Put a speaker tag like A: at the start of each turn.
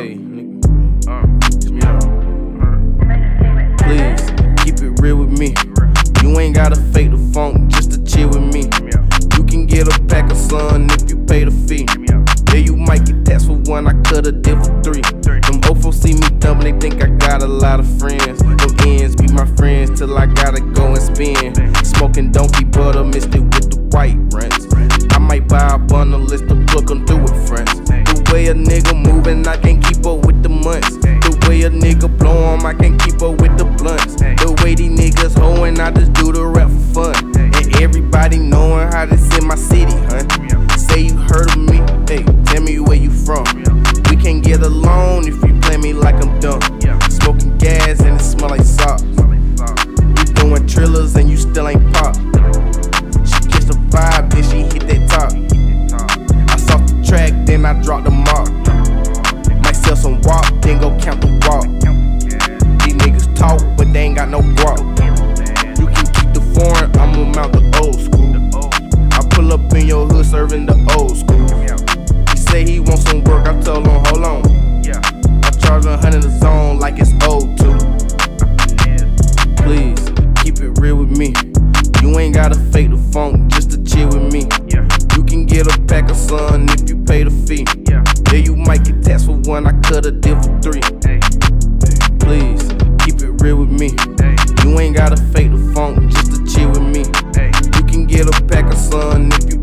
A: Hey, nigga.
B: Uh.
A: Please keep it real with me. You ain't gotta fake the funk just to chill with me. You can get a pack of sun if you pay the fee. Yeah, you might get taxed for one, I cut a deal for three. Them ofo see me dumb, they think I got a lot of friends. Them ends be my friends till I gotta go and spend. Smoking donkey butter, Mr. way a nigga blow 'em, I can't keep up with the blunts. The way these niggas hoeing, I just do the rap for fun. And everybody knowing how this in my city, hun. Say you heard of me, hey, tell me where you from. We can't get along if you play me like I'm dumb. Smoking some walk, then go count the walk. These niggas talk, but they ain't got no guap. You can keep the foreign, I'ma mount the old school. I pull up in your hood serving the old school. He say he want some work, I told him, hold on. I charge a hundred a zone like it's old too. Please, keep it real with me. You ain't gotta fake the funk one, I cut a deal for three. Please keep it real with me. You ain't gotta fake the funk just to chill with me. You can get a pack of sun if you